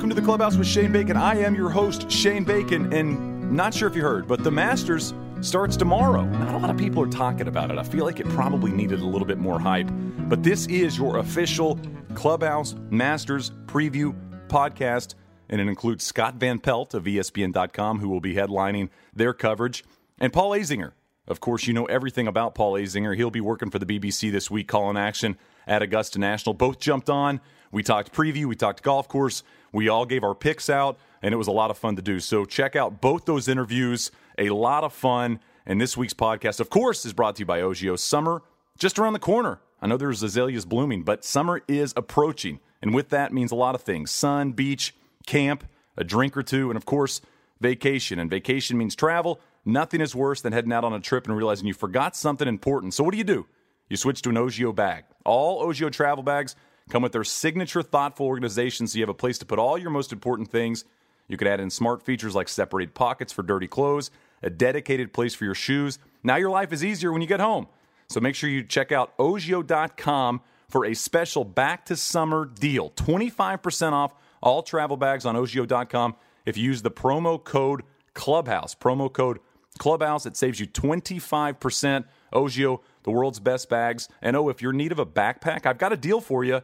Welcome to the Clubhouse with Shane Bacon. I am your host, Shane Bacon, and not sure if you heard, but the Masters starts tomorrow. Not a lot of people are talking about it. I feel like it probably needed a little bit more hype. But this is your official Clubhouse Masters preview podcast, and it includes Scott Van Pelt of ESPN.com, who will be headlining their coverage, and Paul Azinger. Of course, you know everything about Paul Azinger. He'll be working for the BBC this week, calling action at Augusta National. Both jumped on. We talked preview, we talked golf course. We all gave our picks out, and it was a lot of fun to do. So check out both those interviews. A lot of fun. And this week's podcast, of course, is brought to you by Ogio. Summer just around the corner. I know there's azaleas blooming, but summer is approaching. And with that means a lot of things sun, beach, camp, a drink or two, and of course, vacation. And vacation means travel. Nothing is worse than heading out on a trip and realizing you forgot something important. So what do you do? You switch to an Ogio bag. All Ogio travel bags come with their signature thoughtful organization so you have a place to put all your most important things. You could add in smart features like separated pockets for dirty clothes, a dedicated place for your shoes. Now your life is easier when you get home. So make sure you check out ogio.com for a special back to summer deal. 25% off all travel bags on ogio.com if you use the promo code Clubhouse. Promo code Clubhouse, it saves you 25%. Ogio, the world's best bags. And oh, if you're in need of a backpack, I've got a deal for you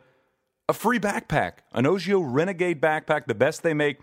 a free backpack, an Ogio Renegade backpack, the best they make,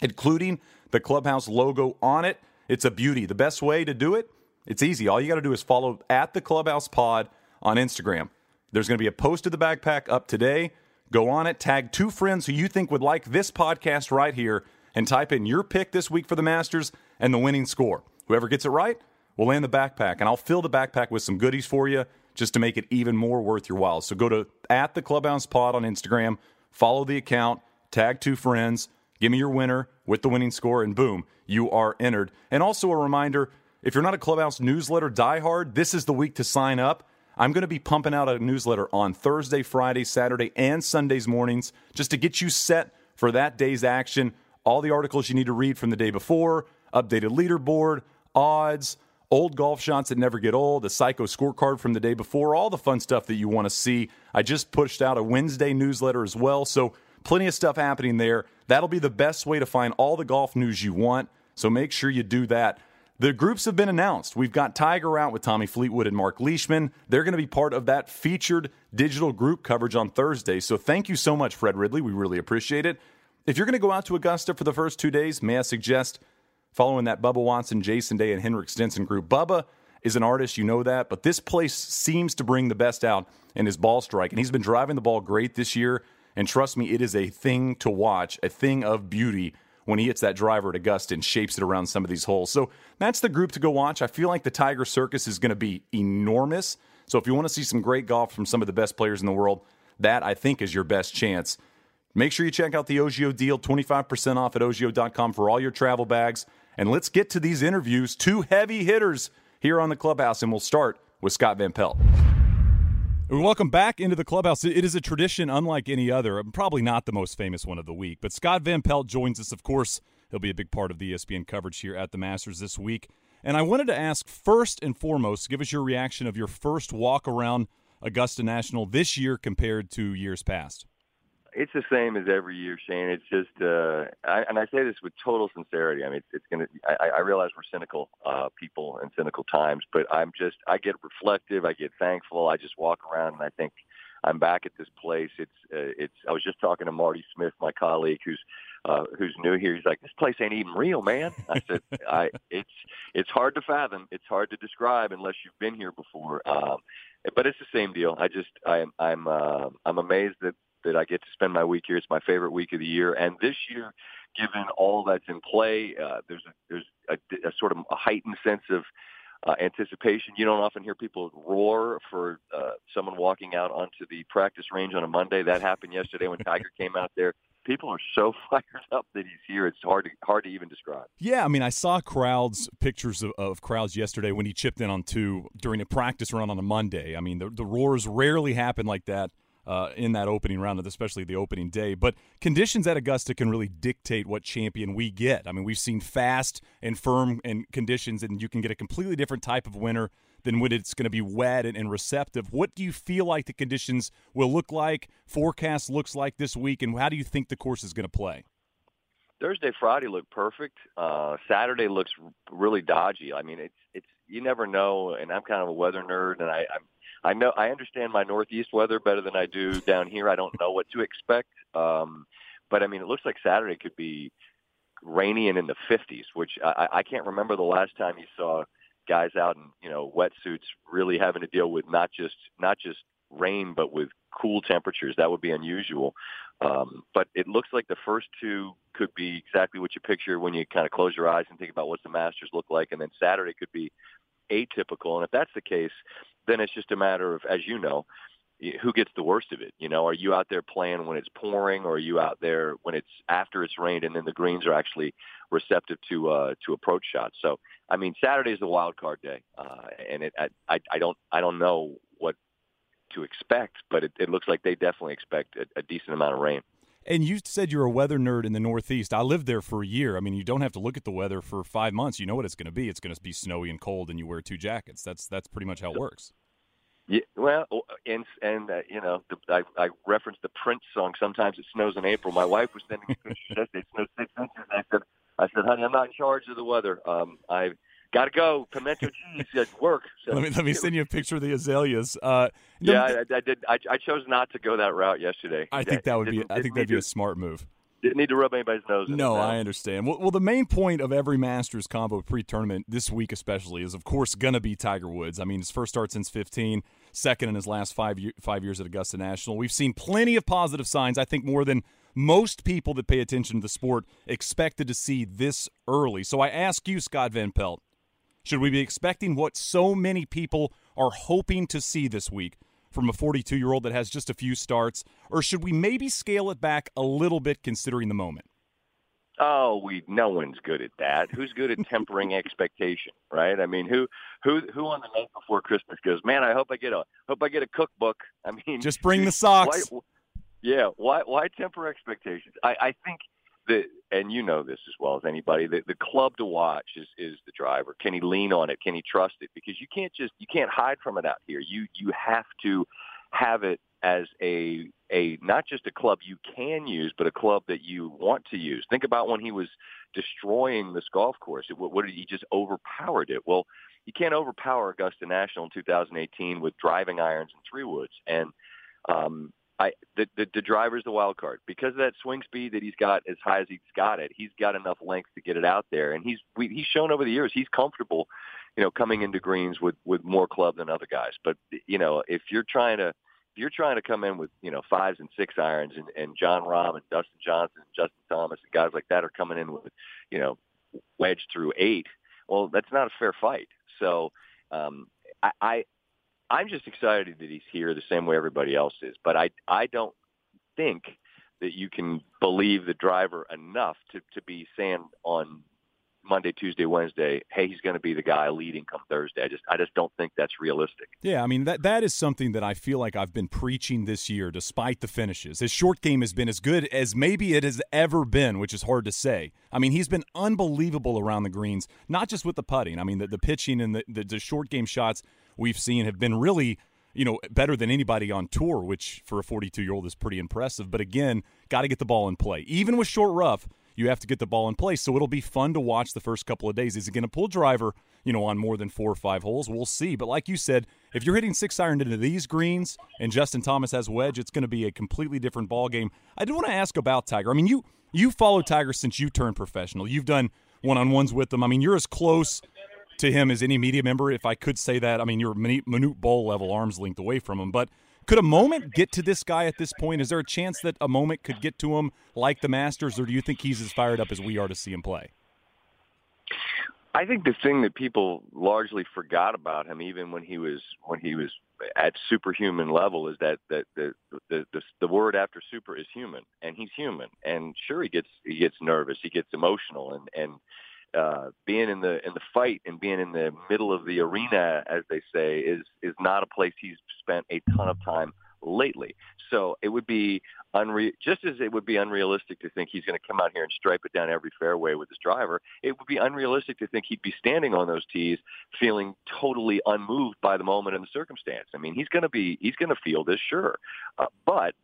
including the Clubhouse logo on it. It's a beauty. The best way to do it, it's easy. All you got to do is follow at the Clubhouse Pod on Instagram. There's going to be a post of the backpack up today. Go on it, tag two friends who you think would like this podcast right here, and type in your pick this week for the Masters and the winning score. Whoever gets it right will land the backpack, and I'll fill the backpack with some goodies for you just to make it even more worth your while. So go to at the Clubhouse Pod on Instagram, follow the account, tag two friends, give me your winner with the winning score, and boom, you are entered. And also a reminder if you're not a Clubhouse newsletter diehard, this is the week to sign up. I'm going to be pumping out a newsletter on Thursday, Friday, Saturday, and Sundays mornings just to get you set for that day's action. All the articles you need to read from the day before, updated leaderboard, odds, old golf shots that never get old, the psycho scorecard from the day before, all the fun stuff that you want to see. I just pushed out a Wednesday newsletter as well, so plenty of stuff happening there. That'll be the best way to find all the golf news you want, so make sure you do that. The groups have been announced. We've got Tiger out with Tommy Fleetwood and Mark Leishman. They're going to be part of that featured digital group coverage on Thursday. So thank you so much, Fred Ridley. We really appreciate it. If you're going to go out to Augusta for the first two days, may I suggest following that Bubba Watson, Jason Day, and Henrik Stenson group. Bubba is an artist, you know that, but this place seems to bring the best out in his ball strike. And he's been driving the ball great this year. And trust me, it is a thing to watch, a thing of beauty when he hits that driver at Augusta and shapes it around some of these holes. So that's the group to go watch. I feel like the Tiger Circus is going to be enormous. So if you want to see some great golf from some of the best players in the world, that I think is your best chance. Make sure you check out the Ogio deal, 25% off at ogio.com for all your travel bags. And let's get to these interviews. Two heavy hitters here on the clubhouse, and we'll start with Scott Van Pelt. Welcome back into the clubhouse. It is a tradition unlike any other, uh, probably not the most famous one of the week, but Scott Van Pelt joins us, of course. He'll be a big part of the ESPN coverage here at the Masters this week. And I wanted to ask first and foremost, give us your reaction of your first walk around Augusta National this year compared to years past it's the same as every year, Shane. It's just, uh, I, and I say this with total sincerity. I mean, it's, it's going to. I, I realize we're cynical uh, people and cynical times, but I'm just. I get reflective. I get thankful. I just walk around and I think I'm back at this place. It's. Uh, it's. I was just talking to Marty Smith, my colleague, who's. Uh, who's new here? He's like, this place ain't even real, man. I said, I, it's, it's hard to fathom. It's hard to describe unless you've been here before. Um, but it's the same deal. I just, I'm, I'm, uh, I'm amazed that that I get to spend my week here. It's my favorite week of the year, and this year, given all that's in play, uh, there's a, there's a, a sort of a heightened sense of uh, anticipation. You don't often hear people roar for uh, someone walking out onto the practice range on a Monday. That happened yesterday when Tiger came out there. People are so fired up that he's here. It's hard to hard to even describe. Yeah, I mean, I saw crowds, pictures of, of crowds yesterday when he chipped in on two during a practice run on a Monday. I mean, the, the roars rarely happen like that uh, in that opening round, especially the opening day. But conditions at Augusta can really dictate what champion we get. I mean, we've seen fast and firm and conditions, and you can get a completely different type of winner than when it's going to be wet and, and receptive. What do you feel like the conditions will look like? Forecast looks like this week, and how do you think the course is going to play? Thursday, Friday look perfect. Uh, Saturday looks really dodgy. I mean, it's it's you never know. And I'm kind of a weather nerd, and I I'm, I know I understand my Northeast weather better than I do down here. I don't know what to expect. Um, but I mean, it looks like Saturday could be rainy and in the 50s, which I, I can't remember the last time you saw guys out in you know wetsuits really having to deal with not just not just rain but with cool temperatures. That would be unusual. Um, but it looks like the first two could be exactly what you picture when you kind of close your eyes and think about what the Masters look like, and then Saturday could be atypical. And if that's the case, then it's just a matter of, as you know, who gets the worst of it? You know, are you out there playing when it's pouring, or are you out there when it's after it's rained and then the greens are actually receptive to uh, to approach shots? So, I mean, Saturday is the wild card day, uh, and it I, I don't I don't know what to expect, but it, it looks like they definitely expect a, a decent amount of rain. And you said you're a weather nerd in the Northeast. I lived there for a year. I mean, you don't have to look at the weather for five months. You know what it's going to be. It's going to be snowy and cold, and you wear two jackets. That's that's pretty much how it works. Yeah, well, and and uh, you know, the, I, I referenced the Prince song. Sometimes it snows in April. My wife was sending me pictures. It snows six inches. I said, I said, honey, I'm not in charge of the weather. Um, I got to go. Pimento cheese at work. So, let me let me send you a picture of the azaleas. Uh, yeah, I, I, did. I, I chose not to go that route yesterday. I think that would be. I think that'd be a smart move. Didn't need to rub anybody's nose. no, I understand. Well, well, the main point of every Masters combo pre-tournament this week, especially, is of course going to be Tiger Woods. I mean, his first start since 15, second in his last five year, five years at Augusta National. We've seen plenty of positive signs. I think more than most people that pay attention to the sport expected to see this early. So I ask you, Scott Van Pelt, should we be expecting what so many people are hoping to see this week? from a 42 year old that has just a few starts, or should we maybe scale it back a little bit considering the moment? Oh, we no one's good at that. Who's good at tempering expectation, right? I mean, who who who on the night before Christmas goes, "Man, I hope I get a hope I get a cookbook." I mean, just bring the socks. Why, yeah, why why temper expectations? I I think the and you know this as well as anybody the, the club to watch is is the driver. Can he lean on it? Can he trust it? Because you can't just you can't hide from it out here. You you have to have it as a a not just a club you can use but a club that you want to use. Think about when he was destroying this golf course. What, what did he just overpowered it? Well you can't overpower augusta national in 2018 with driving irons and three woods. And um I the, the the driver's the wild card because of that swing speed that he's got as high as he's got it. He's got enough length to get it out there, and he's we, he's shown over the years he's comfortable, you know, coming into greens with with more club than other guys. But you know, if you're trying to if you're trying to come in with you know fives and six irons, and, and Jon Rahm and Dustin Johnson, and Justin Thomas, and guys like that are coming in with you know wedge through eight, well, that's not a fair fight. So um, I, I I'm just excited that he's here the same way everybody else is. But I I don't think that you can believe the driver enough to to be saying on Monday, Tuesday, Wednesday, hey, he's going to be the guy leading come Thursday. I just I just don't think that's realistic. Yeah, I mean that that is something that I feel like I've been preaching this year despite the finishes. His short game has been as good as maybe it has ever been, which is hard to say. I mean, he's been unbelievable around the greens, not just with the putting. I mean, the, the pitching and the, the, the short game shots we've seen have been really you know, better than anybody on tour, which for a 42 year old is pretty impressive. But again, got to get the ball in play. Even with short rough, you have to get the ball in place. So it'll be fun to watch the first couple of days. Is he going to pull driver, you know, on more than four or five holes? We'll see. But like you said, if you're hitting six iron into these greens and Justin Thomas has wedge, it's going to be a completely different ball game. I do want to ask about Tiger. I mean, you you followed Tiger since you turned professional. You've done one on ones with him. I mean, you're as close to him as any media member, if I could say that. I mean, you're minute Bol level arms length away from him, but could a moment get to this guy at this point? Is there a chance that a moment could get to him like the Masters, or do you think he's as fired up as we are to see him play? I think the thing that people largely forgot about him, even when he was when he was at superhuman level, is that that the the the, the word after super is human, and he's human. And sure, he gets he gets nervous, he gets emotional, and and uh, being in the in the fight and being in the middle of the arena, as they say, is is not a place he's spent a ton of time lately. So it would be unre- just as it would be unrealistic to think he's going to come out here and stripe it down every fairway with his driver. It would be unrealistic to think he'd be standing on those tees feeling totally unmoved by the moment and the circumstance. I mean, he's going to be he's going to feel this, sure, uh, but.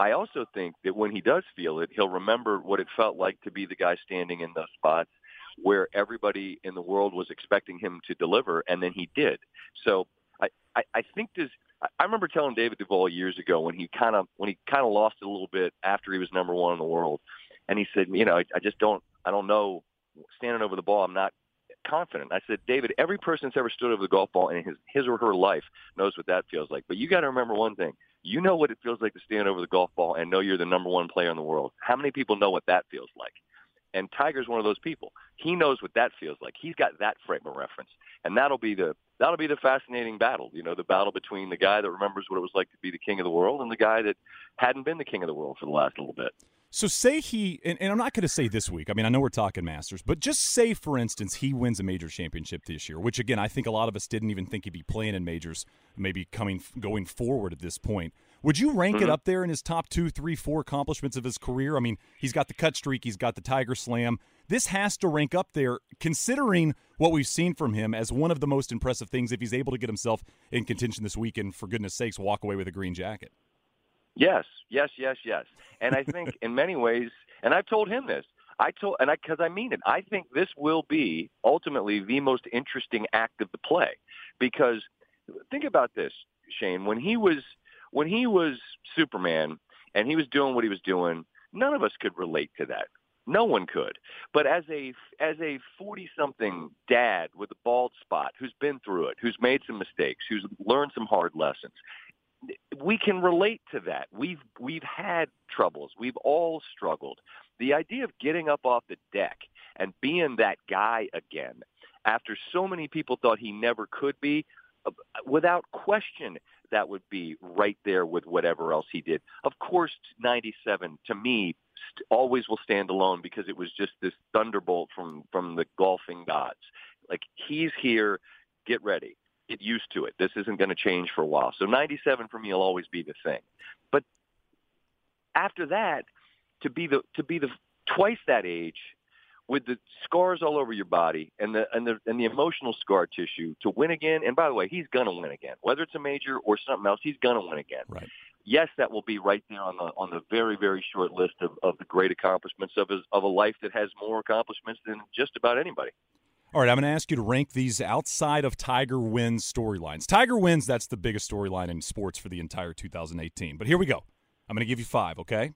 I also think that when he does feel it, he'll remember what it felt like to be the guy standing in those spots where everybody in the world was expecting him to deliver, and then he did. So I, I, I think this. I remember telling David Duval years ago when he kind of when he kind of lost it a little bit after he was number one in the world, and he said, you know, I, I just don't, I don't know, standing over the ball, I'm not confident. I said, David, every person that's ever stood over the golf ball in his his or her life knows what that feels like. But you got to remember one thing: you know what it feels like to stand over the golf ball and know you're the number one player in the world. How many people know what that feels like? And Tiger's one of those people. He knows what that feels like. He's got that frame of reference, and that'll be the that'll be the fascinating battle. You know, the battle between the guy that remembers what it was like to be the king of the world and the guy that hadn't been the king of the world for the last little bit. So say he, and, and I'm not going to say this week. I mean, I know we're talking Masters, but just say, for instance, he wins a major championship this year, which again, I think a lot of us didn't even think he'd be playing in majors, maybe coming going forward at this point. Would you rank mm-hmm. it up there in his top two, three, four accomplishments of his career? I mean, he's got the cut streak, he's got the Tiger Slam. This has to rank up there, considering what we've seen from him as one of the most impressive things if he's able to get himself in contention this weekend. For goodness sakes, walk away with a green jacket. Yes, yes, yes, yes. And I think in many ways, and I've told him this. I told, and I because I mean it. I think this will be ultimately the most interesting act of the play, because think about this, Shane. When he was when he was Superman and he was doing what he was doing, none of us could relate to that. No one could. But as a as a 40-something dad with a bald spot who's been through it, who's made some mistakes, who's learned some hard lessons, we can relate to that. We've we've had troubles. We've all struggled. The idea of getting up off the deck and being that guy again after so many people thought he never could be, uh, without question, that would be right there with whatever else he did. Of course, 97 to me always will stand alone because it was just this thunderbolt from from the golfing gods. Like he's here, get ready, get used to it. This isn't going to change for a while. So 97 for me will always be the thing. But after that, to be the to be the twice that age with the scars all over your body and the and the and the emotional scar tissue to win again. And by the way, he's gonna win again, whether it's a major or something else. He's gonna win again. Right. Yes, that will be right there on the on the very very short list of, of the great accomplishments of his of a life that has more accomplishments than just about anybody. All right, I'm going to ask you to rank these outside of Tiger wins storylines. Tiger wins, that's the biggest storyline in sports for the entire 2018. But here we go. I'm going to give you five, okay?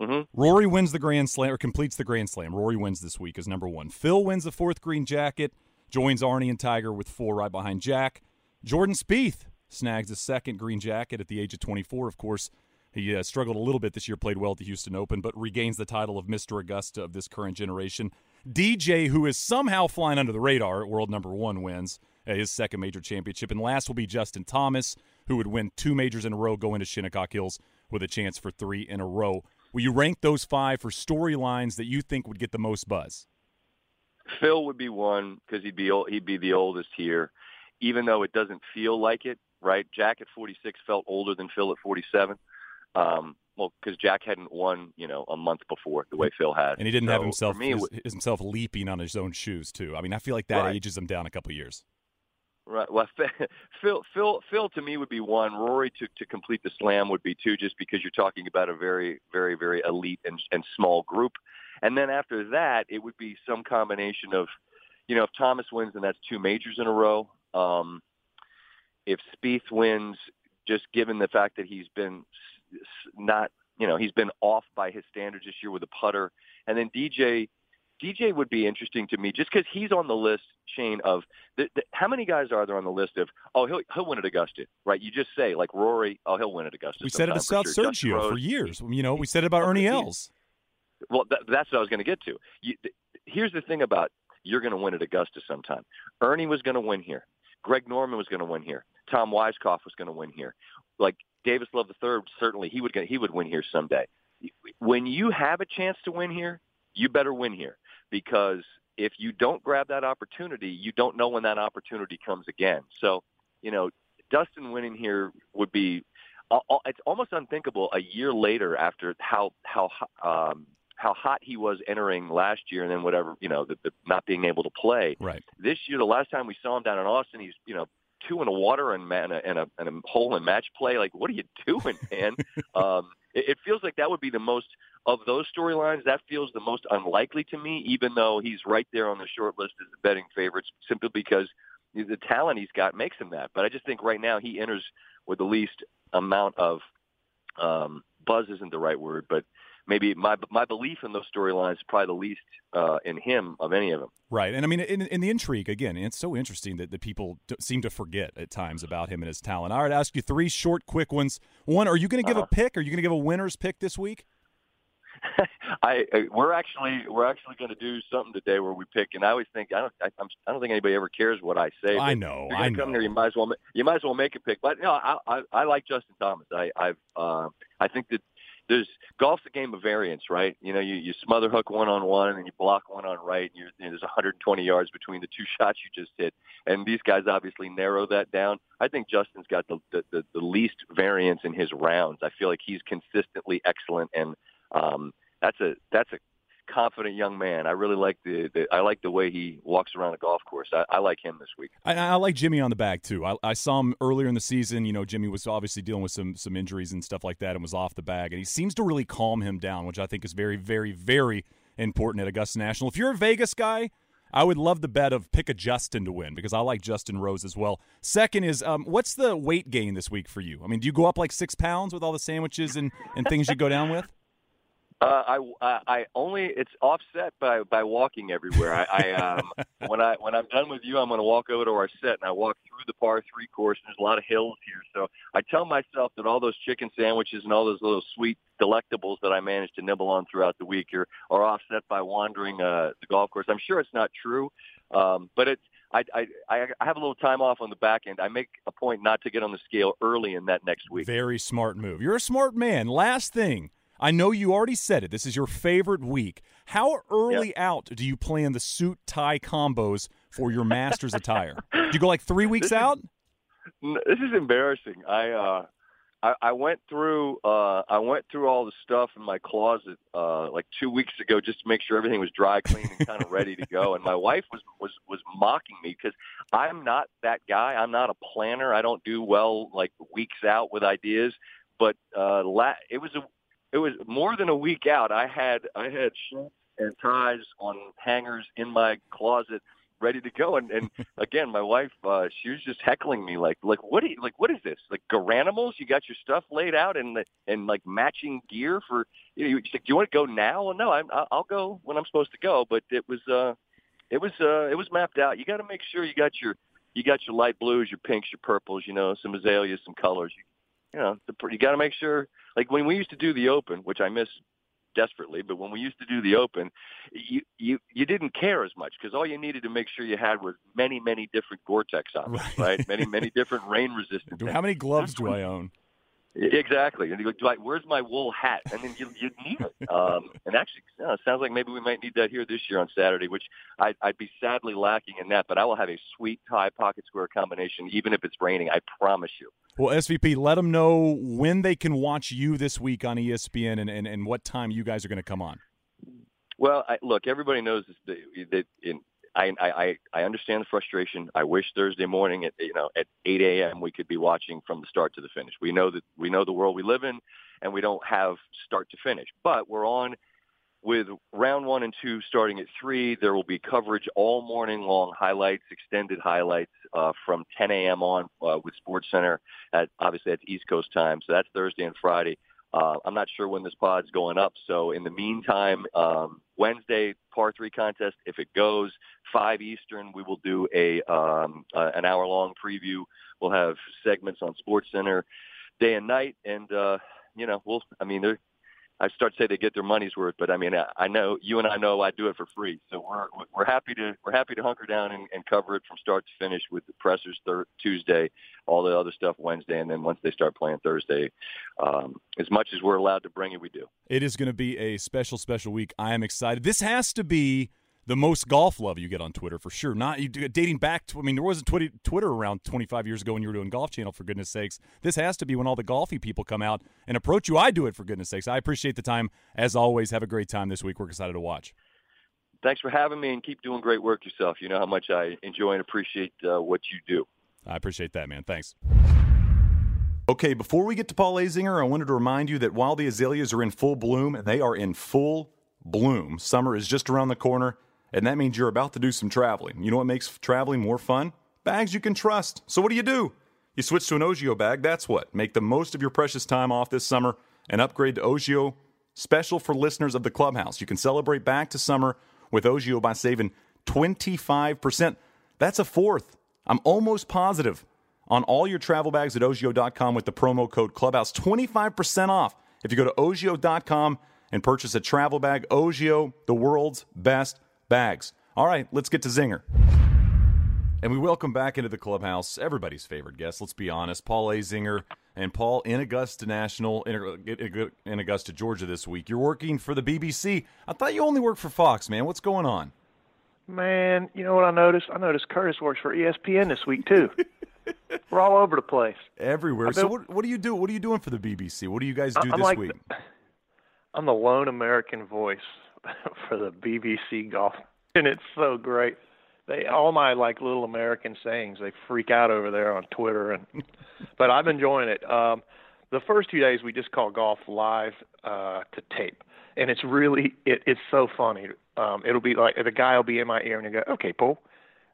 Mm-hmm. Rory wins the Grand Slam or completes the Grand Slam. Rory wins this week as number one. Phil wins the fourth green jacket, joins Arnie and Tiger with four right behind Jack. Jordan Spieth snags the second green jacket at the age of 24. Of course, he uh, struggled a little bit this year, played well at the Houston Open, but regains the title of Mr. Augusta of this current generation. DJ, who is somehow flying under the radar at world number one, wins uh, his second major championship. And last will be Justin Thomas, who would win two majors in a row, going to Shinnecock Hills with a chance for three in a row. Will you rank those five for storylines that you think would get the most buzz? Phil would be one because he'd be he'd be the oldest here, even though it doesn't feel like it. Right? Jack at 46 felt older than Phil at 47. Um, well, because Jack hadn't won, you know, a month before the way Phil had, and he didn't so have himself me, his, himself leaping on his own shoes too. I mean, I feel like that right. ages him down a couple years. Right. Well, Phil, Phil, Phil, to me would be one. Rory to to complete the slam would be two, just because you're talking about a very, very, very elite and, and small group. And then after that, it would be some combination of, you know, if Thomas wins, then that's two majors in a row. Um, if Spieth wins, just given the fact that he's been not, you know, he's been off by his standards this year with a putter, and then DJ DJ would be interesting to me just because he's on the list, Shane, of the, the, how many guys are there on the list of, oh, he'll, he'll win at Augusta, right? You just say, like Rory, oh, he'll win at Augusta. We said it to South sure. Sergio Rose, for years. You know, we said it about Ernie Els. Well, that, that's what I was going to get to. You, here's the thing about you're going to win at Augusta sometime. Ernie was going to win here. Greg Norman was going to win here. Tom Weiskopf was going to win here. Like Davis Love III, certainly he would he would win here someday. When you have a chance to win here, you better win here because if you don't grab that opportunity, you don't know when that opportunity comes again. So, you know, Dustin winning here would be it's almost unthinkable a year later after how how um, how hot he was entering last year, and then whatever you know, the, the not being able to play. Right. This year, the last time we saw him down in Austin, he's you know two in the water and, and, a, and, a, and a hole in match play. Like, what are you doing, man? um, it, it feels like that would be the most of those storylines. That feels the most unlikely to me, even though he's right there on the short list as the betting favorites, simply because the talent he's got makes him that. But I just think right now he enters with the least amount of um, buzz isn't the right word, but maybe my my belief in those storylines is probably the least uh, in him of any of them. Right, and I mean, in, in the intrigue again, it's so interesting that the people seem to forget at times about him and his talent. All right, I'd ask you three short, quick ones. One, are you going to give uh-huh. a pick? Are you going to give a winner's pick this week? I we're actually we're actually going to do something today where we pick, and I always think I don't I, I'm, I don't think anybody ever cares what I say. I know. I know. Come here, you might as well you might as well make a pick. But no, I I, I like Justin Thomas. I I've uh, I think that there's golf's a game of variance, right? You know, you you smother hook one on one and you block one on right, and you're, you know, there's 120 yards between the two shots you just hit, and these guys obviously narrow that down. I think Justin's got the the, the, the least variance in his rounds. I feel like he's consistently excellent and um, that's a that's a confident young man. I really like the, the I like the way he walks around a golf course. I, I like him this week. I, I, like Jimmy on the bag too. I, I, saw him earlier in the season. You know, Jimmy was obviously dealing with some some injuries and stuff like that, and was off the bag. And he seems to really calm him down, which I think is very, very, very important at Augusta National. If you're a Vegas guy. I would love the bet of pick a Justin to win because I like Justin Rose as well. Second is, um, what's the weight gain this week for you? I mean, do you go up like six pounds with all the sandwiches and, and things you go down with? Uh, I, I only it's offset by by walking everywhere. I, I um when I when I'm done with you, I'm going to walk over to our set and I walk through the par three course. And there's a lot of hills here, so I tell myself that all those chicken sandwiches and all those little sweet delectables that I manage to nibble on throughout the week are are offset by wandering uh, the golf course. I'm sure it's not true, um, but it's I, I I have a little time off on the back end. I make a point not to get on the scale early in that next week. Very smart move. You're a smart man. Last thing, I know you already said it. This is your favorite week. How early yep. out do you plan the suit tie combos for your Masters attire? Do you go like three weeks this out? Is, this is embarrassing. I uh, I, I went through uh, I went through all the stuff in my closet uh, like two weeks ago just to make sure everything was dry, clean, and kind of ready to go. And my wife was was was mocking me because I'm not that guy. I'm not a planner. I don't do well like weeks out with ideas. But uh, la- it was a it was more than a week out. I had I had shirts and ties on hangers in my closet ready to go. And and again my wife uh she was just heckling me like like what you like what is this? Like garanimals? You got your stuff laid out and and like matching gear for you know she's like do you want to go now? Well no I'm, i'll go when i'm supposed to go. But it was uh it was uh it was mapped out. You got to make sure you got your you got your light blues your pinks your purples you know some azaleas some colors. You, you know the, you got to make sure like when we used to do the Open, which I miss desperately, but when we used to do the Open, you you you didn't care as much because all you needed to make sure you had was many many different Gore-Tex on, right? right? many many different rain resistant. How many gloves do I own? Exactly. And you go, Dwight, where's my wool hat? And then you, you need it. Um, and actually, uh, it sounds like maybe we might need that here this year on Saturday, which I'd, I'd be sadly lacking in that. But I will have a sweet tie pocket square combination, even if it's raining. I promise you. Well, SVP, let them know when they can watch you this week on ESPN and, and, and what time you guys are going to come on. Well, I, look, everybody knows that, that in, I, I I understand the frustration. I wish Thursday morning at you know at 8 a.m. we could be watching from the start to the finish. We know that we know the world we live in, and we don't have start to finish. But we're on with round one and two starting at three. There will be coverage all morning long, highlights, extended highlights uh, from 10 a.m. on uh, with SportsCenter. At obviously that's East Coast time, so that's Thursday and Friday. Uh, I'm not sure when this pod's going up. So in the meantime, um, Wednesday par three contest. If it goes five Eastern, we will do a um, uh, an hour long preview. We'll have segments on SportsCenter day and night, and uh, you know, we'll. I mean, there I start to say they get their money's worth, but I mean, I, I know you and I know I do it for free, so we're we're happy to we're happy to hunker down and, and cover it from start to finish with the pressers thir- Tuesday, all the other stuff Wednesday, and then once they start playing Thursday, um, as much as we're allowed to bring it, we do. It is going to be a special, special week. I am excited. This has to be the most golf love you get on Twitter for sure. Not you dating back to I mean there wasn't Twitter, Twitter around 25 years ago when you were doing Golf Channel for goodness sakes. This has to be when all the golfy people come out and approach you. I do it for goodness sakes. I appreciate the time as always. Have a great time this week. We're excited to watch. Thanks for having me and keep doing great work yourself. You know how much I enjoy and appreciate uh, what you do. I appreciate that, man. Thanks. Okay, before we get to Paul Azinger, I wanted to remind you that while the azaleas are in full bloom, and they are in full bloom, summer is just around the corner, and that means you're about to do some traveling. You know what makes traveling more fun? Bags you can trust. So what do you do? You switch to an Ogio bag. That's what. Make the most of your precious time off this summer and upgrade to Ogio special for listeners of the clubhouse. You can celebrate back to summer with Ogio by saving 25%. That's a fourth. I'm almost positive on all your travel bags at Ogio.com with the promo code Clubhouse. 25% off if you go to Ogio.com and purchase a travel bag. Ogio, the world's best bags. All right, let's get to Zinger. And we welcome back into the clubhouse everybody's favorite guest. Let's be honest, Paul Azinger and Paul in Augusta National in, in Augusta, Georgia this week. You're working for the BBC. I thought you only worked for Fox, man. What's going on? Man, you know what I noticed? I noticed Curtis works for ESPN this week too. We're all over the place. Everywhere. So what, what do you do? What are you doing for the BBC? What do you guys do I'm this like week? I'm the lone American voice for the BBC golf, and it's so great. They all my like little American sayings they freak out over there on Twitter, and but I'm enjoying it. Um, the first two days we just call golf live uh, to tape, and it's really it, it's so funny. Um, it'll be like the guy will be in my ear and he'll go, "Okay, Paul,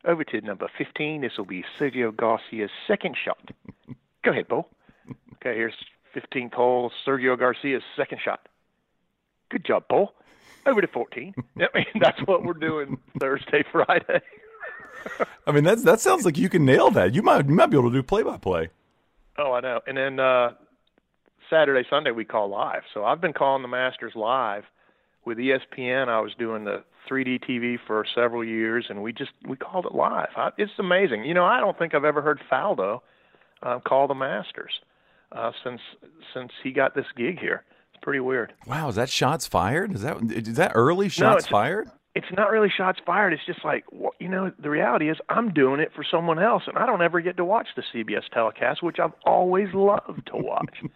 over to number 15. This will be Sergio Garcia's second shot. Go ahead, Paul. Okay, here's 15th hole, Sergio Garcia's second shot. Good job, Paul. Over to 14. I mean, that's what we're doing Thursday, Friday. I mean, that's that sounds like you can nail that. You might you might be able to do play by play. Oh, I know. And then uh Saturday, Sunday we call live. So I've been calling the Masters live with ESPN. I was doing the 3D TV for several years, and we just we called it live. I, it's amazing. You know, I don't think I've ever heard Faldo uh, call the Masters uh, since since he got this gig here. Pretty weird. Wow, is that shots fired? Is that is that early shots no, fired? It's not really shots fired. It's just like you know. The reality is, I'm doing it for someone else, and I don't ever get to watch the CBS telecast, which I've always loved to watch.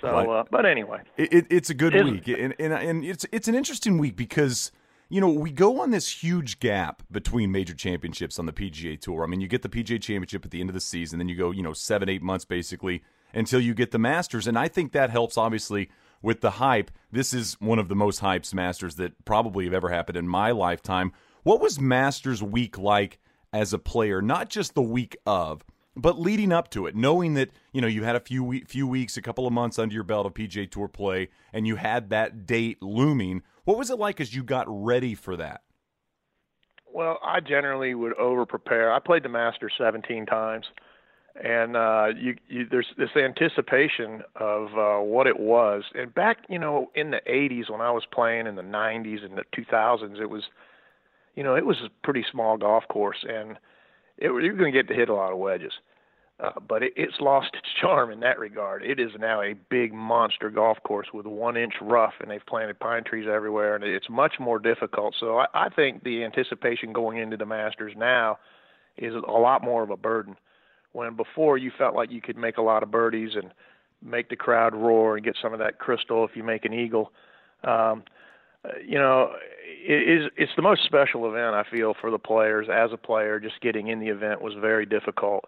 So, uh, but anyway, it, it, it's a good it's, week, and, and and it's it's an interesting week because you know, we go on this huge gap between major championships on the PGA Tour. I mean, you get the PGA Championship at the end of the season, then you go, you know, seven, eight months basically until you get the Masters. And I think that helps, obviously, with the hype. This is one of the most hyped Masters that probably have ever happened in my lifetime. What was Masters week like as a player? Not just the week of, but leading up to it, knowing that you know you had a few few weeks, a couple of months under your belt of PGA Tour play, and you had that date looming. What was it like as you got ready for that? Well, I generally would over prepare. I played the Masters 17 times, and uh, you, you, there's this anticipation of uh, what it was. And back, you know, in the 80s when I was playing, in the 90s and the 2000s, it was, you know, it was a pretty small golf course, and it, you're going to get to hit a lot of wedges. Uh, but it, it's lost its charm in that regard. It is now a big monster golf course with one inch rough, and they've planted pine trees everywhere, and it's much more difficult. So I, I think the anticipation going into the Masters now is a lot more of a burden. When before you felt like you could make a lot of birdies and make the crowd roar and get some of that crystal if you make an eagle. Um, you know, it is it's the most special event I feel for the players. As a player, just getting in the event was very difficult.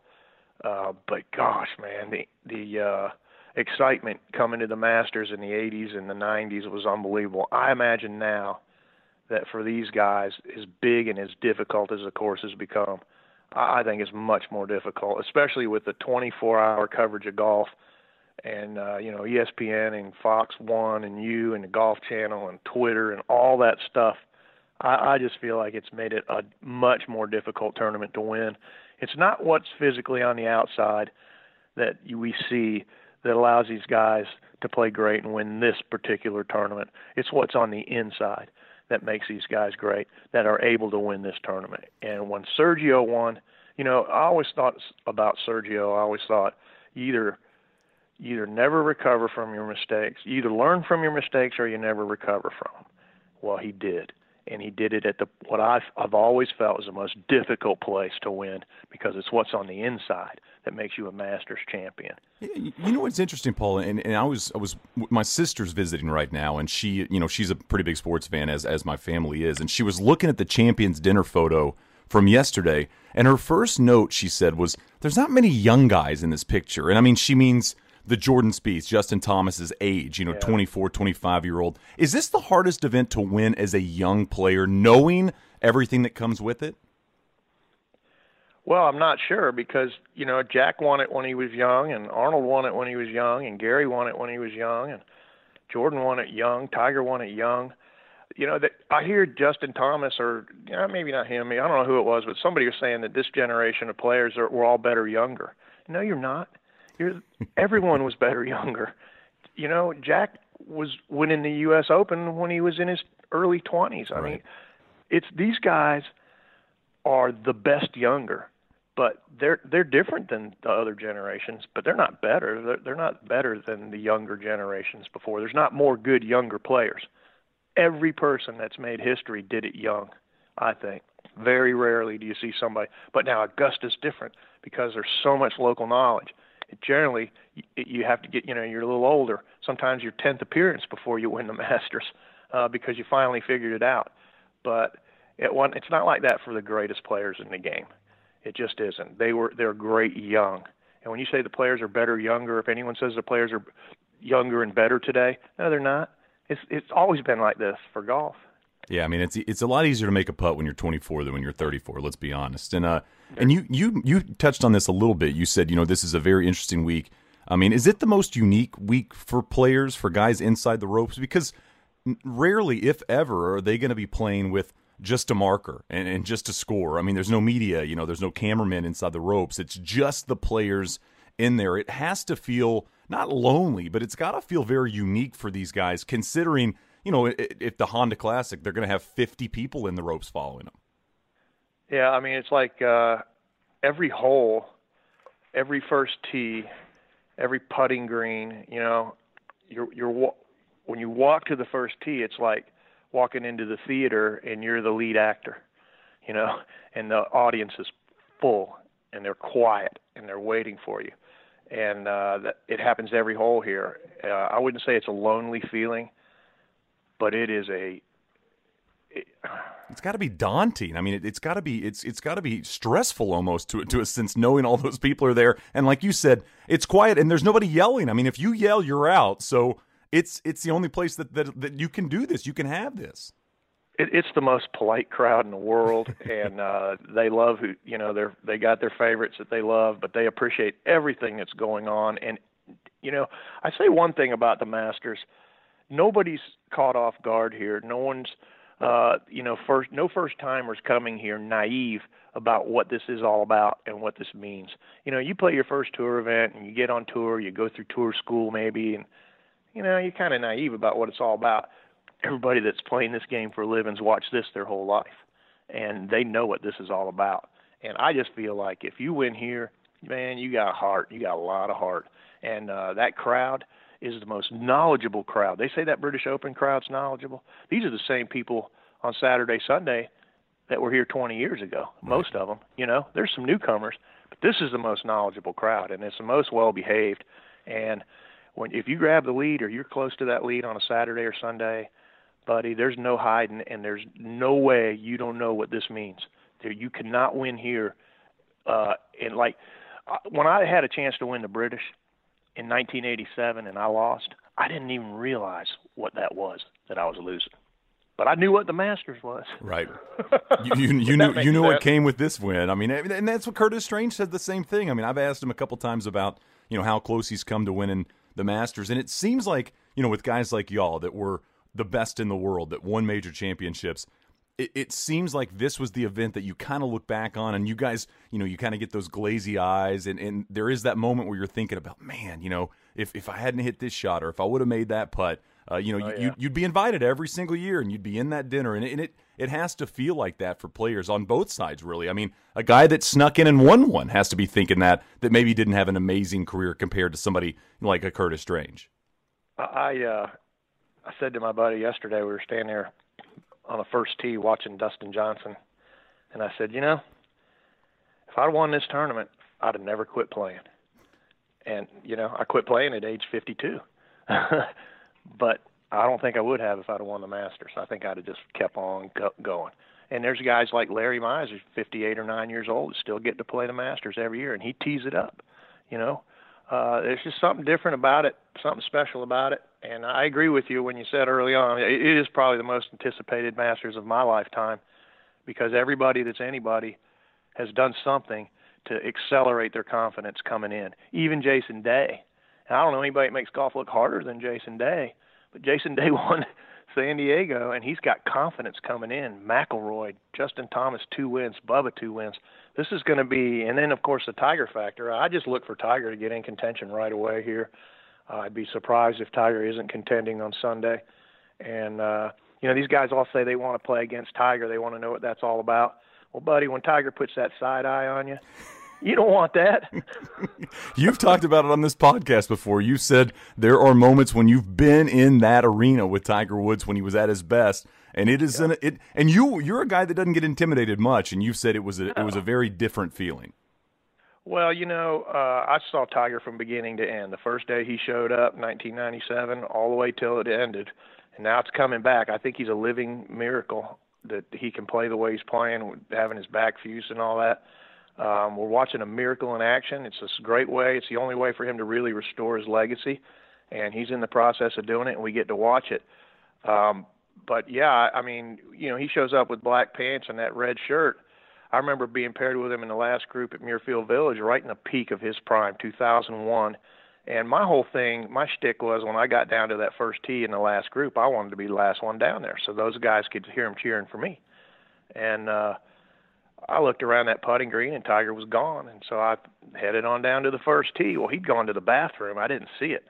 Uh, but gosh, man, the the uh, excitement coming to the Masters in the 80s and the 90s was unbelievable. I imagine now that for these guys, as big and as difficult as the course has become, I think it's much more difficult, especially with the 24-hour coverage of golf and uh, you know ESPN and Fox One and you and the Golf Channel and Twitter and all that stuff. I, I just feel like it's made it a much more difficult tournament to win. It's not what's physically on the outside that we see that allows these guys to play great and win this particular tournament. It's what's on the inside that makes these guys great that are able to win this tournament. And when Sergio won, you know, I always thought about Sergio. I always thought either either never recover from your mistakes, either learn from your mistakes or you never recover from them. Well, he did. And he did it at the what I've I've always felt was the most difficult place to win because it's what's on the inside that makes you a Masters champion. You know what's interesting, Paul, and, and I was I was my sister's visiting right now, and she you know she's a pretty big sports fan as as my family is, and she was looking at the Champions dinner photo from yesterday, and her first note she said was, "There's not many young guys in this picture," and I mean she means the Jordan Spieth, Justin Thomas's age, you know, yeah. 24, 25 year old. Is this the hardest event to win as a young player, knowing everything that comes with it? Well, I'm not sure because you know Jack won it when he was young, and Arnold won it when he was young, and Gary won it when he was young, and Jordan won it young, Tiger won it young. You know that I hear Justin Thomas or you know, maybe not him. I don't know who it was, but somebody was saying that this generation of players are were all better younger. No, you're not. You're everyone was better younger. You know, Jack was winning the U.S. Open when he was in his early 20s. I right. mean, it's these guys are the best younger but they're they're different than the other generations, but they're not better. They're, they're not better than the younger generations before. There's not more good younger players. Every person that's made history did it young, I think. Very rarely do you see somebody. But now Augusta's different because there's so much local knowledge. Generally, you have to get you know you're a little older. Sometimes your tenth appearance before you win the Masters uh, because you finally figured it out. But it one, it's not like that for the greatest players in the game. It just isn't. They were they're great young. And when you say the players are better younger, if anyone says the players are younger and better today, no, they're not. It's it's always been like this for golf. Yeah, I mean it's it's a lot easier to make a putt when you're 24 than when you're 34. Let's be honest. And uh, and you you you touched on this a little bit. You said you know this is a very interesting week. I mean, is it the most unique week for players for guys inside the ropes? Because rarely, if ever, are they going to be playing with just a marker and, and just a score. I mean, there's no media, you know, there's no cameramen inside the ropes. It's just the players in there. It has to feel not lonely, but it's got to feel very unique for these guys, considering, you know, if the Honda Classic, they're going to have 50 people in the ropes following them. Yeah, I mean, it's like uh, every hole, every first tee, every putting green, you know, you're, you're, when you walk to the first tee, it's like walking into the theater and you're the lead actor, you know, and the audience is full and they're quiet and they're waiting for you. And uh, it happens every hole here. Uh, I wouldn't say it's a lonely feeling, but it is a. It, it's got to be daunting. I mean, it, has got to be it's it's got to be stressful almost to to a sense knowing all those people are there. And like you said, it's quiet and there's nobody yelling. I mean, if you yell, you're out. So it's it's the only place that, that that you can do this. You can have this. It, it's the most polite crowd in the world, and uh, they love who you know. They're they got their favorites that they love, but they appreciate everything that's going on. And you know, I say one thing about the Masters: nobody's caught off guard here. No one's uh, you know, first no first timers coming here naive about what this is all about and what this means. You know, you play your first tour event and you get on tour, you go through tour school maybe, and you know, you're kind of naive about what it's all about. Everybody that's playing this game for a living's watched this their whole life, and they know what this is all about. And I just feel like if you win here, man, you got heart. You got a lot of heart, and uh, that crowd is the most knowledgeable crowd. They say that British Open crowd's knowledgeable. These are the same people on Saturday, Sunday that were here 20 years ago. Most of them, you know, there's some newcomers, but this is the most knowledgeable crowd, and it's the most well behaved. And when if you grab the lead or you're close to that lead on a Saturday or Sunday, buddy, there's no hiding and there's no way you don't know what this means. There, you cannot win here. Uh, and like uh, when I had a chance to win the British in 1987 and I lost, I didn't even realize what that was that I was losing. But I knew what the Masters was. Right. You, you, you knew you knew sense. what came with this win. I mean, and that's what Curtis Strange said the same thing. I mean, I've asked him a couple times about you know how close he's come to winning the Masters. And it seems like, you know, with guys like y'all that were the best in the world, that won major championships, it, it seems like this was the event that you kind of look back on and you guys, you know, you kind of get those glazy eyes. And, and there is that moment where you're thinking about, man, you know, if, if I hadn't hit this shot or if I would have made that putt, uh, you know, oh, you, would be invited every single year and you'd be in that dinner. And it, and it it has to feel like that for players on both sides, really. I mean, a guy that snuck in and won one has to be thinking that that maybe didn't have an amazing career compared to somebody like a Curtis Strange. I uh, I said to my buddy yesterday, we were standing there on the first tee watching Dustin Johnson, and I said, you know, if I'd won this tournament, I'd have never quit playing. And you know, I quit playing at age 52, but I don't think I would have if I'd have won the Masters. I think I'd have just kept on go- going. And there's guys like Larry Mize, who's 58 or 9 years old, still get to play the Masters every year, and he tees it up. You know, uh, there's just something different about it, something special about it. And I agree with you when you said early on, it is probably the most anticipated Masters of my lifetime because everybody that's anybody has done something to accelerate their confidence coming in. Even Jason Day. And I don't know anybody that makes golf look harder than Jason Day, but Jason Day won San Diego, and he's got confidence coming in. McIlroy, Justin Thomas, two wins. Bubba, two wins. This is going to be, and then of course the Tiger factor. I just look for Tiger to get in contention right away here. Uh, I'd be surprised if Tiger isn't contending on Sunday. And uh, you know, these guys all say they want to play against Tiger. They want to know what that's all about. Well, buddy, when Tiger puts that side eye on you, you don't want that. you've talked about it on this podcast before. You said there are moments when you've been in that arena with Tiger Woods when he was at his best, and it is yeah. an, it. And you you're a guy that doesn't get intimidated much, and you've said it was a, it was a very different feeling. Well, you know, uh, I saw Tiger from beginning to end. The first day he showed up, 1997, all the way till it ended, and now it's coming back. I think he's a living miracle that he can play the way he's playing, having his back fused and all that. Um, we're watching a miracle in action. It's a great way. It's the only way for him to really restore his legacy, and he's in the process of doing it, and we get to watch it. Um, but yeah, I mean, you know, he shows up with black pants and that red shirt. I remember being paired with him in the last group at Muirfield Village, right in the peak of his prime, 2001. And my whole thing, my shtick was when I got down to that first tee in the last group, I wanted to be the last one down there, so those guys could hear him cheering for me. And uh, I looked around that putting green and Tiger was gone, and so I headed on down to the first tee. Well, he'd gone to the bathroom. I didn't see it.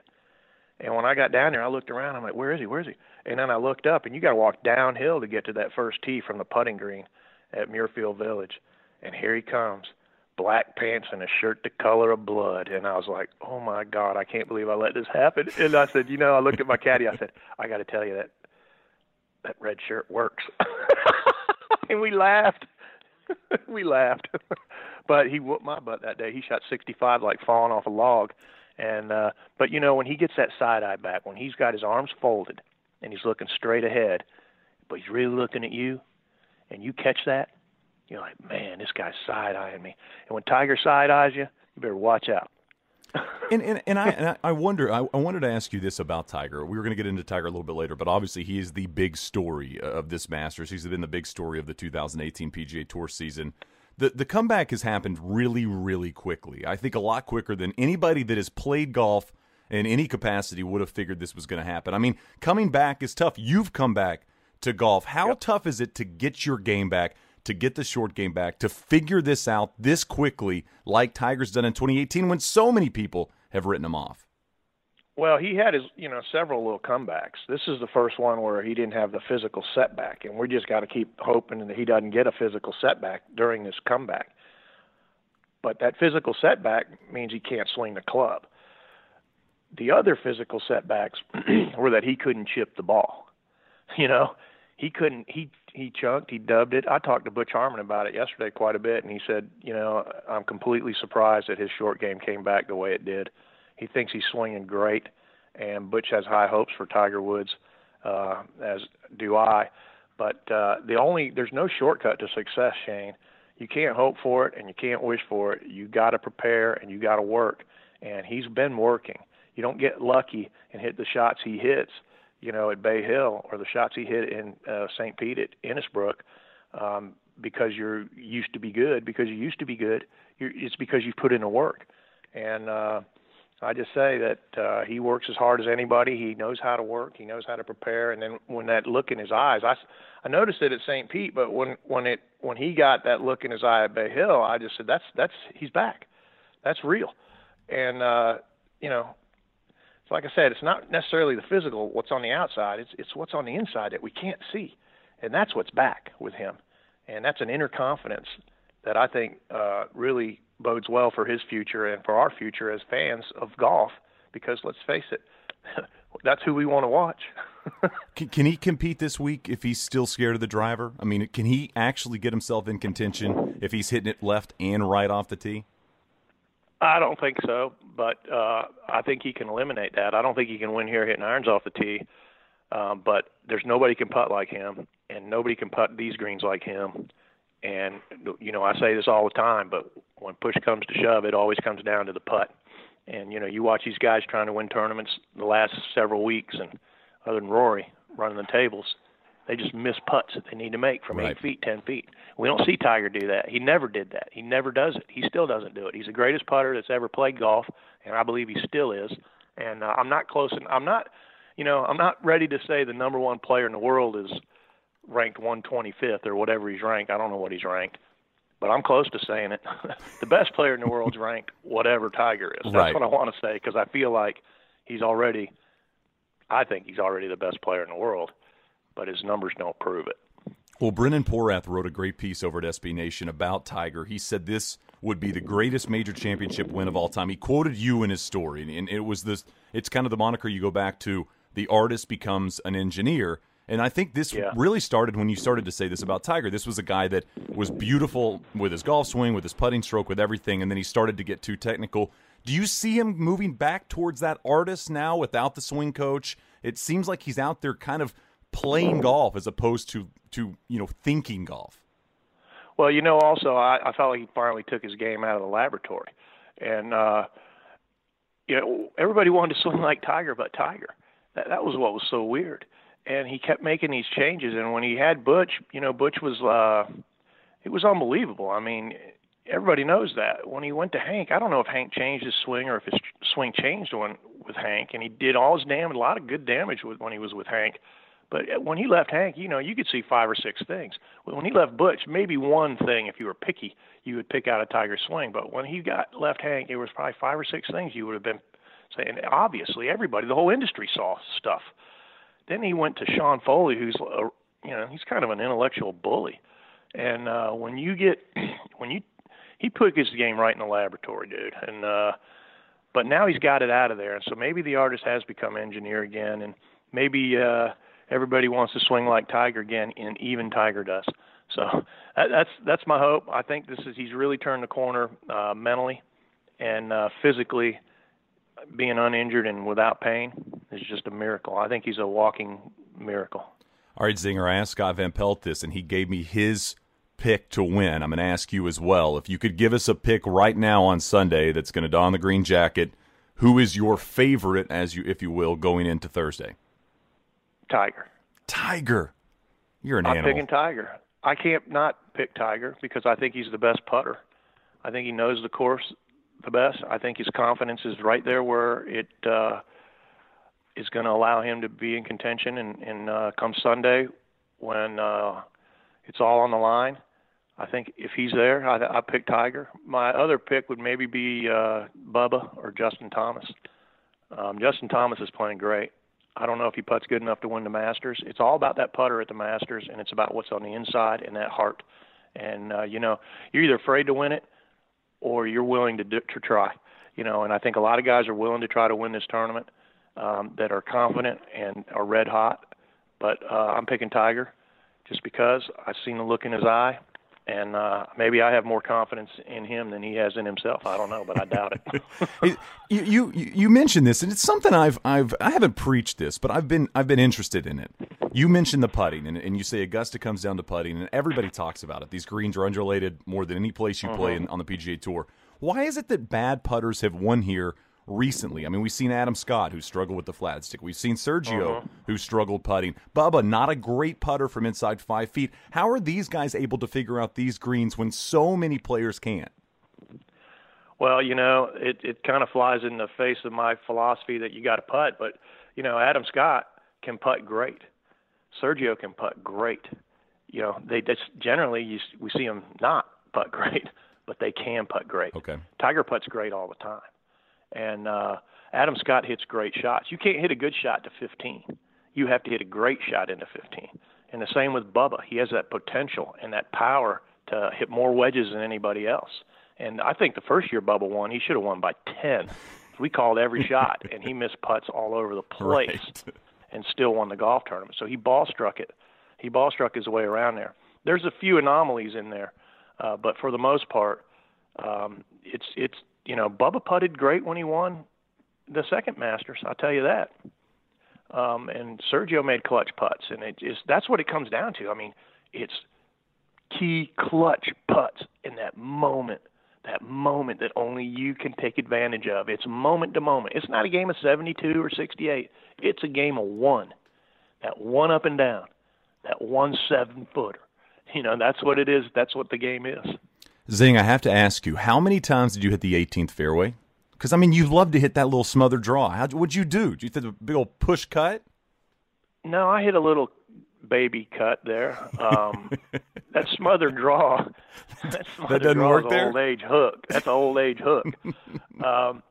And when I got down there, I looked around. I'm like, "Where is he? Where is he?" And then I looked up, and you got to walk downhill to get to that first tee from the putting green at Muirfield Village. And here he comes, black pants and a shirt the color of blood. And I was like, "Oh my God, I can't believe I let this happen." And I said, "You know," I looked at my caddy. I said, "I got to tell you that that red shirt works." and we laughed. we laughed. but he whooped my butt that day. He shot 65 like falling off a log. And uh but you know when he gets that side eye back, when he's got his arms folded and he's looking straight ahead, but he's really looking at you and you catch that, you're like, "Man, this guy's side eyeing me." And when Tiger side eyes you, you better watch out and, and, and I and I wonder I, I wanted to ask you this about Tiger. We were going to get into Tiger a little bit later, but obviously he is the big story uh, of this Masters. He's been the big story of the 2018 PGA Tour season. The the comeback has happened really really quickly. I think a lot quicker than anybody that has played golf in any capacity would have figured this was going to happen. I mean, coming back is tough. You've come back to golf. How yep. tough is it to get your game back? to get the short game back, to figure this out this quickly, like Tiger's done in 2018 when so many people have written him off? Well, he had his, you know, several little comebacks. This is the first one where he didn't have the physical setback, and we just got to keep hoping that he doesn't get a physical setback during this comeback. But that physical setback means he can't swing the club. The other physical setbacks were that he couldn't chip the ball. You know, he couldn't he he chunked he dubbed it. I talked to butch harmon about it yesterday quite a bit and he said you know i'm completely surprised that his short game came back the way it did. He thinks he's swinging great and butch has high hopes for tiger woods uh as do i. But uh the only there's no shortcut to success shane. You can't hope for it and you can't wish for it. You got to prepare and you got to work. And he's been working. You don't get lucky and hit the shots he hits you know, at Bay Hill or the shots he hit in uh, St. Pete at Innisbrook, um, because you're used to be good. Because you used to be good, you're, it's because you've put in the work. And uh, I just say that uh, he works as hard as anybody. He knows how to work. He knows how to prepare. And then when that look in his eyes, I, I noticed it at St. Pete, but when when it when he got that look in his eye at Bay Hill, I just said that's that's he's back. That's real. And uh, you know, so like I said, it's not necessarily the physical, what's on the outside. It's it's what's on the inside that we can't see, and that's what's back with him, and that's an inner confidence that I think uh, really bodes well for his future and for our future as fans of golf. Because let's face it, that's who we want to watch. can, can, he compete this week if he's still scared of the driver? I mean, can he actually get himself in contention if he's hitting it left and right off the tee? I don't think so, but uh, I think he can eliminate that. I don't think he can win here hitting irons off the tee, um, but there's nobody can putt like him, and nobody can putt these greens like him. And you know, I say this all the time, but when push comes to shove, it always comes down to the putt. And you know, you watch these guys trying to win tournaments the last several weeks, and other than Rory running the tables, they just miss putts that they need to make from right. eight feet, ten feet. We don't see Tiger do that. He never did that. He never does it. He still doesn't do it. He's the greatest putter that's ever played golf, and I believe he still is. And uh, I'm not close. And I'm not, you know, I'm not ready to say the number one player in the world is ranked 125th or whatever he's ranked. I don't know what he's ranked, but I'm close to saying it. the best player in the world's ranked whatever Tiger is. That's right. what I want to say because I feel like he's already. I think he's already the best player in the world, but his numbers don't prove it. Well, Brendan Porath wrote a great piece over at SB Nation about Tiger. He said this would be the greatest major championship win of all time. He quoted you in his story, and it was this. It's kind of the moniker you go back to: the artist becomes an engineer. And I think this yeah. really started when you started to say this about Tiger. This was a guy that was beautiful with his golf swing, with his putting stroke, with everything, and then he started to get too technical. Do you see him moving back towards that artist now without the swing coach? It seems like he's out there kind of playing golf as opposed to to you know thinking golf. Well, you know, also I, I felt like he finally took his game out of the laboratory, and uh, you know everybody wanted to swing like Tiger, but Tiger. That that was what was so weird, and he kept making these changes. And when he had Butch, you know, Butch was uh, it was unbelievable. I mean, everybody knows that. When he went to Hank, I don't know if Hank changed his swing or if his swing changed when with Hank, and he did all his damage, a lot of good damage with, when he was with Hank. But when he left Hank, you know, you could see five or six things. When he left Butch, maybe one thing, if you were picky, you would pick out a Tiger swing. But when he got left Hank, it was probably five or six things you would have been saying. Obviously, everybody, the whole industry saw stuff. Then he went to Sean Foley, who's, a, you know, he's kind of an intellectual bully. And uh, when you get, when you, he put his game right in the laboratory, dude. And, uh, but now he's got it out of there. And so maybe the artist has become engineer again. And maybe, uh, everybody wants to swing like Tiger again, and even Tiger does. So that, that's that's my hope. I think this is he's really turned the corner uh, mentally and uh, physically. Being uninjured and without pain is just a miracle. I think he's a walking miracle. All right, Zinger. I asked Scott Van Pelt this, and he gave me his pick to win. I'm going to ask you as well. If you could give us a pick right now on Sunday that's going to don the green jacket, who is your favorite, as you if you will, going into Thursday? Tiger. Tiger. You're an I'm animal. picking Tiger. I can't not pick Tiger because I think he's the best putter. I think he knows the course the best. I think his confidence is right there where it uh, is going to allow him to be in contention. And, and uh, come Sunday, when uh, it's all on the line, I think if he's there, I, I pick Tiger. My other pick would maybe be uh, Bubba or Justin Thomas. Um, Justin Thomas is playing great. I don't know if he puts good enough to win the Masters. It's all about that putter at the Masters, and it's about what's on the inside and that heart. And uh, you know, you're either afraid to win it, or you're willing to do, to try. You know, and I think a lot of guys are willing to try to win this tournament um, that are confident and are red hot. But uh, I'm picking Tiger, just because I've seen the look in his eye, and uh, maybe I have more confidence in him than he has in himself. I don't know, but I doubt it. you, you you mentioned this, and it's something I've I've I haven't preached this, but I've been I've been interested in it. You mentioned the putting, and, and you say Augusta comes down to putting, and everybody talks about it. These greens are undulated more than any place you play Uh-huh. in, on the PGA Tour. Why is it that bad putters have won here recently? I mean, we've seen Adam Scott who struggled with the flat stick. We've seen Sergio Uh-huh. who struggled putting. Bubba, not a great putter from inside five feet. How are these guys able to figure out these greens when so many players can't? Well, you know, it it kind of flies in the face of my philosophy that you got to putt, but you know, Adam Scott can putt great. Sergio can putt great. You know, they just generally you, we see them not putt great, but they can putt great. Okay. Tiger puts great all the time, and uh, Adam Scott hits great shots. You can't hit a good shot to 15. You have to hit a great shot into 15. And the same with Bubba. He has that potential and that power to hit more wedges than anybody else. And I think the first year Bubba won, he should have won by 10. We called every shot, and he missed putts all over the place, Right. and still won the golf tournament. So he ball struck it. He ball struck his way around there. There's a few anomalies in there, uh, but for the most part, um, it's it's you know Bubba putted great when he won the second Masters. I'll tell you that. Um, and Sergio made clutch putts, and it is that's what it comes down to. I mean, it's key clutch putts in that moment, that moment that only you can take advantage of. It's moment to moment. It's not a game of 72 or 68. It's a game of one. That one up and down, that one seven footer. You know, that's what it is. That's what the game is. Zing, I have to ask you, how many times did you hit the 18th fairway? Because I mean, you love to hit that little smothered draw. How what'd you do? Did you hit the big old push cut? No, I hit a little baby cut there. Um, that smothered draw. That, smothered doesn't draw work there? an Old age hook. That's an old age hook. um,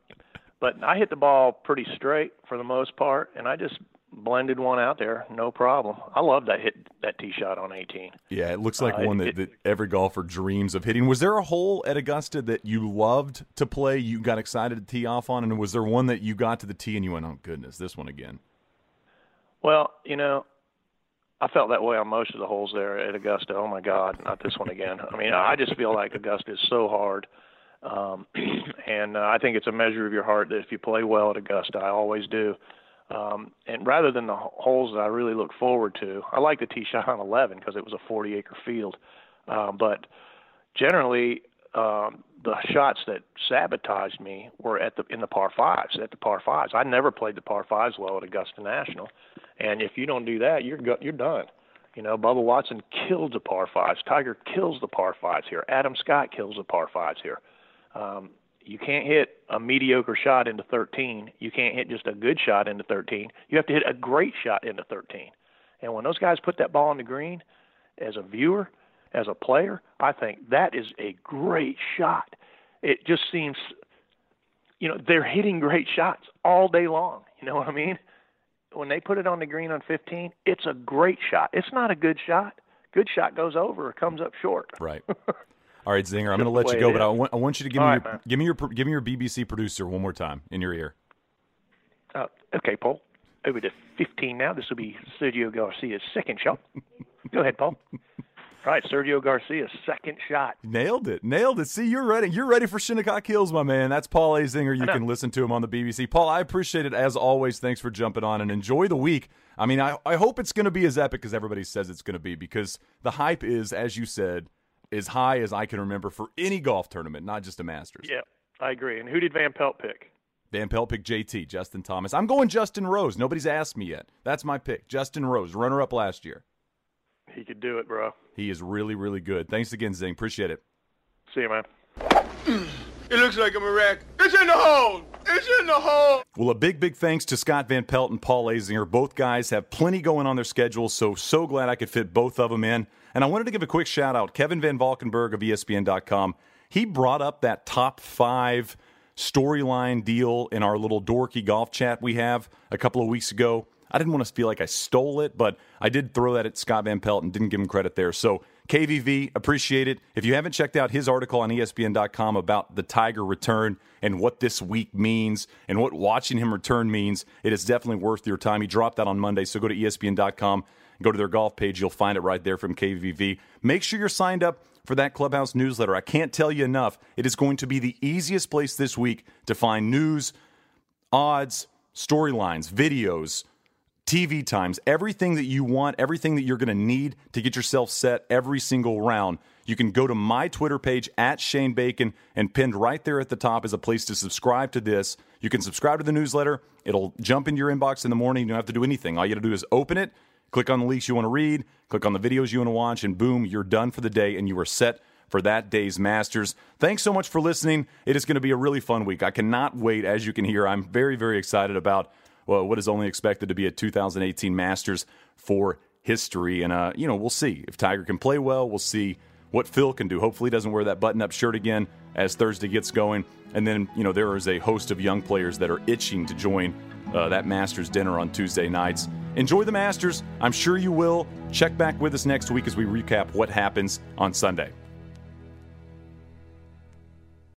but I hit the ball pretty straight for the most part, and I just blended one out there, no problem. I love that hit that tee shot on 18. Yeah, it looks like Uh, one that, it- that every golfer dreams of hitting. Was there a hole at Augusta that you loved to play? You got excited to tee off on, and was there one that you got to the tee and you went, "Oh goodness, this one again"? Well, you know, I felt that way on most of the holes there at Augusta. Oh my God, not this one again. I mean, I just feel like Augusta is so hard, um, and uh, I think it's a measure of your heart that if you play well at Augusta, I always do. Um, and rather than the holes that I really look forward to, I like the tee shot on 11 because it was a 40 acre field. Uh, but generally, um, the shots that sabotaged me were at the in the par fives. At the par fives, I never played the par fives well at Augusta National, and if you don't do that, you're you're done. You know, Bubba Watson kills the par fives. Tiger kills the par fives here. Adam Scott kills the par fives here. Um, you can't hit a mediocre shot into 13. You can't hit just a good shot into 13. You have to hit a great shot into 13. And when those guys put that ball on the green, as a viewer, as a player, I think that is a great shot. It just seems, you know, they're hitting great shots all day long. You know what I mean? When they put it on the green on 15, it's a great shot. It's not a good shot. Good shot goes over or comes up short. Right. All right, Zinger, I'm going to let you go, but I want, I want you to give All me right, your, man. give me your give me your BBC producer one more time in your ear. Uh, okay, Paul. Over to 15 now. This will be Sergio Garcia's second shot. Go ahead, Paul. All right, Sergio Garcia's second shot. Nailed it. Nailed it. See, you're ready. You're ready for Shinnecock Hills, my man. That's Paul Azinger. You can listen to him on the BBC. Paul, I appreciate it as always. Thanks for jumping on and enjoy the week. I mean, I, I hope it's going to be as epic as everybody says it's going to be because the hype is, as you said, as high as I can remember for any golf tournament, not just a Masters. Yeah, I agree. And who did Van Pelt pick? Van Pelt picked JT, Justin Thomas. I'm going Justin Rose. Nobody's asked me yet. That's my pick. Justin Rose, runner up last year. He could do it, bro. He is really, really good. Thanks again, Zing. Appreciate it. See you, man. It looks like I'm a wreck. It's in the hole. It's in the hole. Well, a big, big thanks to Scott Van Pelt and Paul Azinger. Both guys have plenty going on their schedules, so so glad I could fit both of them in. And I wanted to give a quick shout out. Kevin Van Valkenburg of ESPN.com. He brought up that top five storyline deal in our little dorky golf chat we have a couple of weeks ago. I didn't want to feel like I stole it, but I did throw that at Scott Van Pelt and didn't give him credit there. So KVV, appreciate it. If you haven't checked out his article on ESPN.com about the Tiger return and what this week means and what watching him return means, it is definitely worth your time. He dropped that on Monday, so go to ESPN.com, go to their golf page. You'll find it right there from KVV. Make sure you're signed up for that Clubhouse newsletter. I can't tell you enough. It is going to be the easiest place this week to find news, odds, storylines, videos, TV times, everything that you want, everything that you're going to need to get yourself set every single round. You can go to my Twitter page at Shane Bacon and pinned right there at the top is a place to subscribe to this. You can subscribe to the newsletter. It'll jump into your inbox in the morning. You don't have to do anything. All you got to do is open it, click on the links you want to read, click on the videos you want to watch, and boom, you're done for the day and you are set for that day's Masters. Thanks so much for listening. It is going to be a really fun week. I cannot wait. As you can hear, I'm very, very excited about well, what is only expected to be a 2018 Masters for history. And, uh, you know, we'll see if Tiger can play well. We'll see what Phil can do. Hopefully, he doesn't wear that button up shirt again as Thursday gets going. And then, you know, there is a host of young players that are itching to join uh, that Masters dinner on Tuesday nights. Enjoy the Masters. I'm sure you will. Check back with us next week as we recap what happens on Sunday.